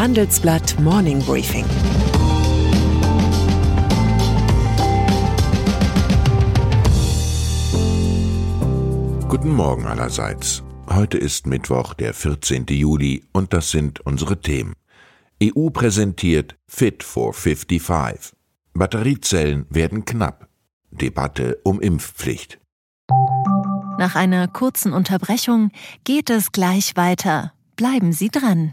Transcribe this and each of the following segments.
Handelsblatt Morning Briefing. Guten Morgen allerseits. Heute ist Mittwoch, der 14. Juli, und das sind unsere Themen. EU präsentiert Fit for 55. Batteriezellen werden knapp. Debatte um Impfpflicht. Nach einer kurzen Unterbrechung geht es gleich weiter. Bleiben Sie dran.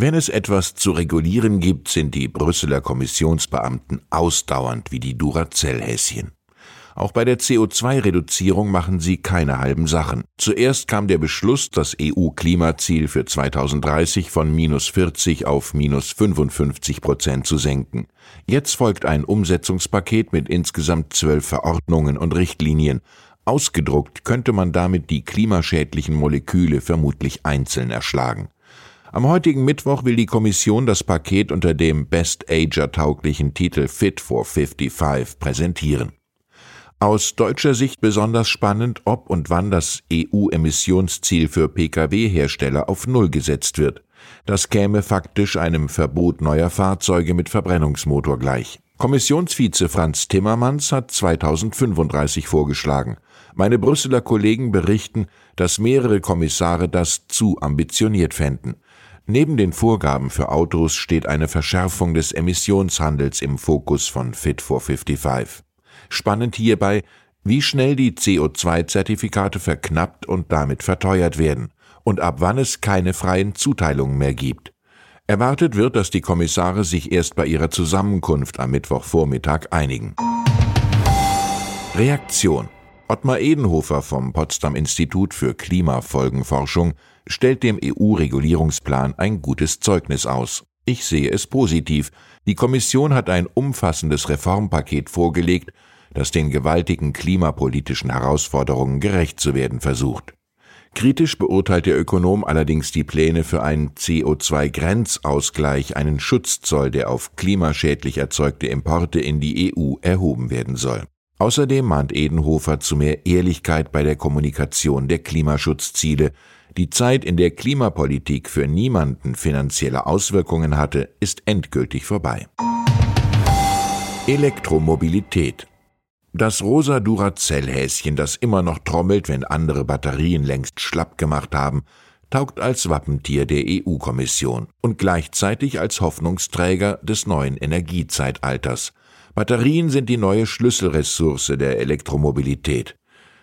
Wenn es etwas zu regulieren gibt, sind die Brüsseler Kommissionsbeamten ausdauernd wie die Duracell-Häschen. Auch bei der CO2-Reduzierung machen sie keine halben Sachen. Zuerst kam der Beschluss, das EU-Klimaziel für 2030 von minus 40 auf minus 55 Prozent zu senken. Jetzt folgt ein Umsetzungspaket mit insgesamt zwölf Verordnungen und Richtlinien. Ausgedruckt könnte man damit die klimaschädlichen Moleküle vermutlich einzeln erschlagen. Am heutigen Mittwoch will die Kommission das Paket unter dem Best Ager tauglichen Titel Fit for 55 präsentieren. Aus deutscher Sicht besonders spannend, ob und wann das EU-Emissionsziel für Pkw-Hersteller auf Null gesetzt wird. Das käme faktisch einem Verbot neuer Fahrzeuge mit Verbrennungsmotor gleich. Kommissionsvize Franz Timmermans hat 2035 vorgeschlagen. Meine Brüsseler Kollegen berichten, dass mehrere Kommissare das zu ambitioniert fänden. Neben den Vorgaben für Autos steht eine Verschärfung des Emissionshandels im Fokus von Fit for 55. Spannend hierbei, wie schnell die CO2-Zertifikate verknappt und damit verteuert werden und ab wann es keine freien Zuteilungen mehr gibt. Erwartet wird, dass die Kommissare sich erst bei ihrer Zusammenkunft am Mittwochvormittag einigen. Reaktion Ottmar Edenhofer vom Potsdam Institut für Klimafolgenforschung stellt dem EU-Regulierungsplan ein gutes Zeugnis aus. Ich sehe es positiv. Die Kommission hat ein umfassendes Reformpaket vorgelegt, das den gewaltigen klimapolitischen Herausforderungen gerecht zu werden versucht. Kritisch beurteilt der Ökonom allerdings die Pläne für einen CO2-Grenzausgleich, einen Schutzzoll, der auf klimaschädlich erzeugte Importe in die EU erhoben werden soll. Außerdem mahnt Edenhofer zu mehr Ehrlichkeit bei der Kommunikation der Klimaschutzziele. Die Zeit, in der Klimapolitik für niemanden finanzielle Auswirkungen hatte, ist endgültig vorbei. Elektromobilität. Das rosa Duracell-Häschen, das immer noch trommelt, wenn andere Batterien längst schlapp gemacht haben, taugt als Wappentier der EU-Kommission und gleichzeitig als Hoffnungsträger des neuen Energiezeitalters. Batterien sind die neue Schlüsselressource der Elektromobilität.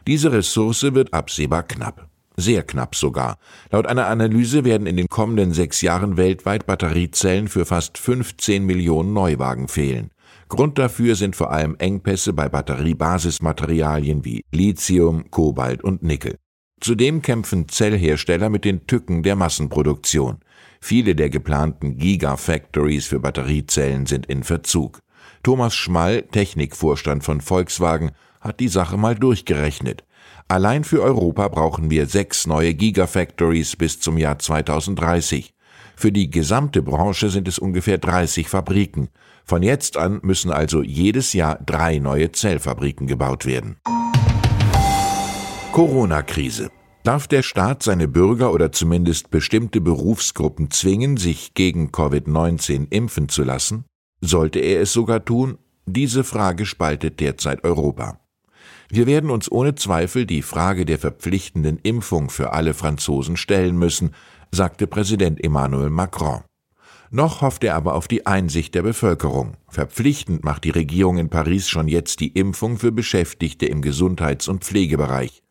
Diese Ressource wird absehbar knapp. Sehr knapp sogar. Laut einer Analyse werden in den kommenden sechs Jahren weltweit Batteriezellen für fast 15 Millionen Neuwagen fehlen. Grund dafür sind vor allem Engpässe bei Batteriebasismaterialien wie Lithium, Kobalt und Nickel. Zudem kämpfen Zellhersteller mit den Tücken der Massenproduktion. Viele der geplanten Gigafactories für Batteriezellen sind in Verzug. Thomas Schmall, Technikvorstand von Volkswagen, hat die Sache mal durchgerechnet. Allein für Europa brauchen wir sechs neue Gigafactories bis zum Jahr 2030. Für die gesamte Branche sind es ungefähr 30 Fabriken. Von jetzt an müssen also jedes Jahr drei neue Zellfabriken gebaut werden. Corona-Krise. Darf der Staat seine Bürger oder zumindest bestimmte Berufsgruppen zwingen, sich gegen Covid-19 impfen zu lassen? Sollte er es sogar tun? Diese Frage spaltet derzeit Europa. Wir werden uns ohne Zweifel die Frage der verpflichtenden Impfung für alle Franzosen stellen müssen, sagte Präsident Emmanuel Macron. Noch hofft er aber auf die Einsicht der Bevölkerung. Verpflichtend macht die Regierung in Paris schon jetzt die Impfung für Beschäftigte im Gesundheits- und Pflegebereich.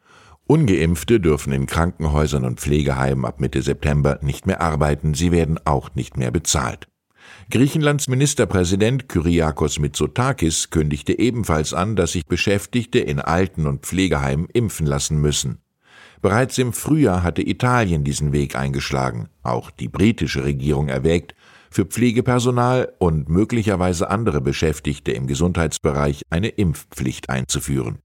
Ungeimpfte dürfen in Krankenhäusern und Pflegeheimen ab Mitte September nicht mehr arbeiten, sie werden auch nicht mehr bezahlt. Griechenlands Ministerpräsident Kyriakos Mitsotakis kündigte ebenfalls an, dass sich Beschäftigte in Alten- und Pflegeheimen impfen lassen müssen. Bereits im Frühjahr hatte Italien diesen Weg eingeschlagen. Auch die britische Regierung erwägt, für Pflegepersonal und möglicherweise andere Beschäftigte im Gesundheitsbereich eine Impfpflicht einzuführen.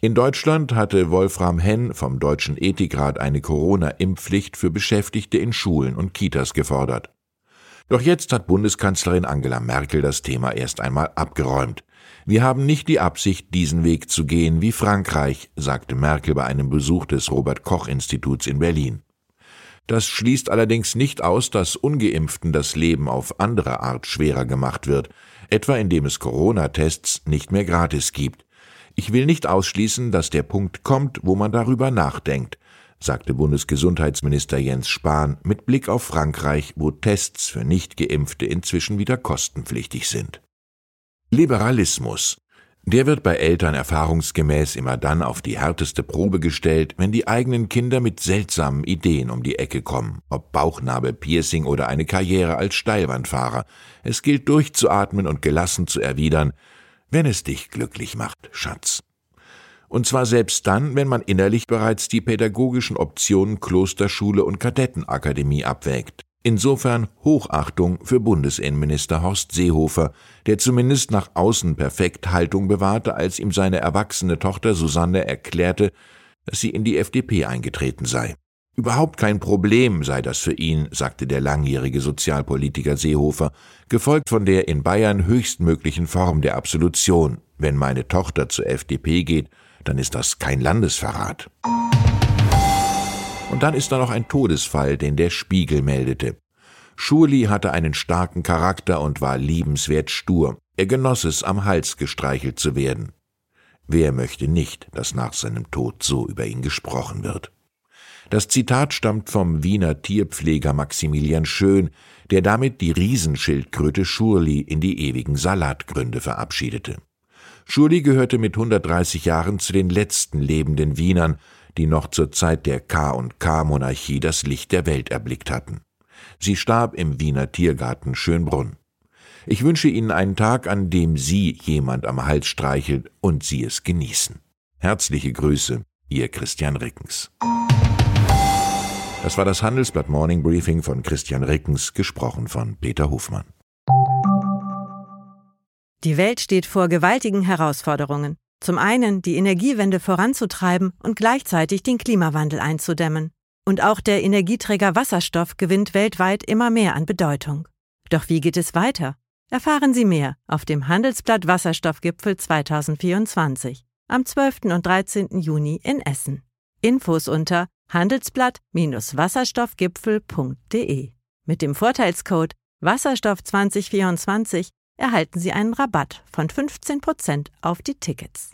In Deutschland hatte Wolfram Henn vom Deutschen Ethikrat eine Corona-Impfpflicht für Beschäftigte in Schulen und Kitas gefordert. Doch jetzt hat Bundeskanzlerin Angela Merkel das Thema erst einmal abgeräumt. Wir haben nicht die Absicht, diesen Weg zu gehen wie Frankreich, sagte Merkel bei einem Besuch des Robert Koch Instituts in Berlin. Das schließt allerdings nicht aus, dass ungeimpften das Leben auf andere Art schwerer gemacht wird, etwa indem es Corona-Tests nicht mehr gratis gibt. Ich will nicht ausschließen, dass der Punkt kommt, wo man darüber nachdenkt, sagte Bundesgesundheitsminister Jens Spahn mit Blick auf Frankreich, wo Tests für Nichtgeimpfte inzwischen wieder kostenpflichtig sind. Liberalismus. Der wird bei Eltern erfahrungsgemäß immer dann auf die härteste Probe gestellt, wenn die eigenen Kinder mit seltsamen Ideen um die Ecke kommen, ob Bauchnabel, Piercing oder eine Karriere als Steilwandfahrer. Es gilt durchzuatmen und gelassen zu erwidern, wenn es dich glücklich macht, Schatz. Und zwar selbst dann, wenn man innerlich bereits die pädagogischen Optionen Klosterschule und Kadettenakademie abwägt. Insofern Hochachtung für Bundesinnenminister Horst Seehofer, der zumindest nach außen perfekt Haltung bewahrte, als ihm seine erwachsene Tochter Susanne erklärte, dass sie in die FDP eingetreten sei. Überhaupt kein Problem sei das für ihn, sagte der langjährige Sozialpolitiker Seehofer, gefolgt von der in Bayern höchstmöglichen Form der Absolution. Wenn meine Tochter zur FDP geht, dann ist das kein Landesverrat. Und dann ist da noch ein Todesfall, den der Spiegel meldete. Schurli hatte einen starken Charakter und war liebenswert stur. Er genoss es, am Hals gestreichelt zu werden. Wer möchte nicht, dass nach seinem Tod so über ihn gesprochen wird? Das Zitat stammt vom Wiener Tierpfleger Maximilian Schön, der damit die Riesenschildkröte Schurli in die ewigen Salatgründe verabschiedete. Schurli gehörte mit 130 Jahren zu den letzten lebenden Wienern, die noch zur Zeit der K&K-Monarchie das Licht der Welt erblickt hatten. Sie starb im Wiener Tiergarten Schönbrunn. Ich wünsche Ihnen einen Tag, an dem Sie jemand am Hals streichelt und Sie es genießen. Herzliche Grüße, Ihr Christian Rickens. Das war das Handelsblatt Morning Briefing von Christian Rickens, gesprochen von Peter Hofmann. Die Welt steht vor gewaltigen Herausforderungen. Zum einen die Energiewende voranzutreiben und gleichzeitig den Klimawandel einzudämmen. Und auch der Energieträger Wasserstoff gewinnt weltweit immer mehr an Bedeutung. Doch wie geht es weiter? Erfahren Sie mehr auf dem Handelsblatt Wasserstoffgipfel 2024 am 12. und 13. Juni in Essen. Infos unter handelsblatt-wasserstoffgipfel.de. Mit dem Vorteilscode Wasserstoff 2024 erhalten Sie einen Rabatt von 15% auf die Tickets.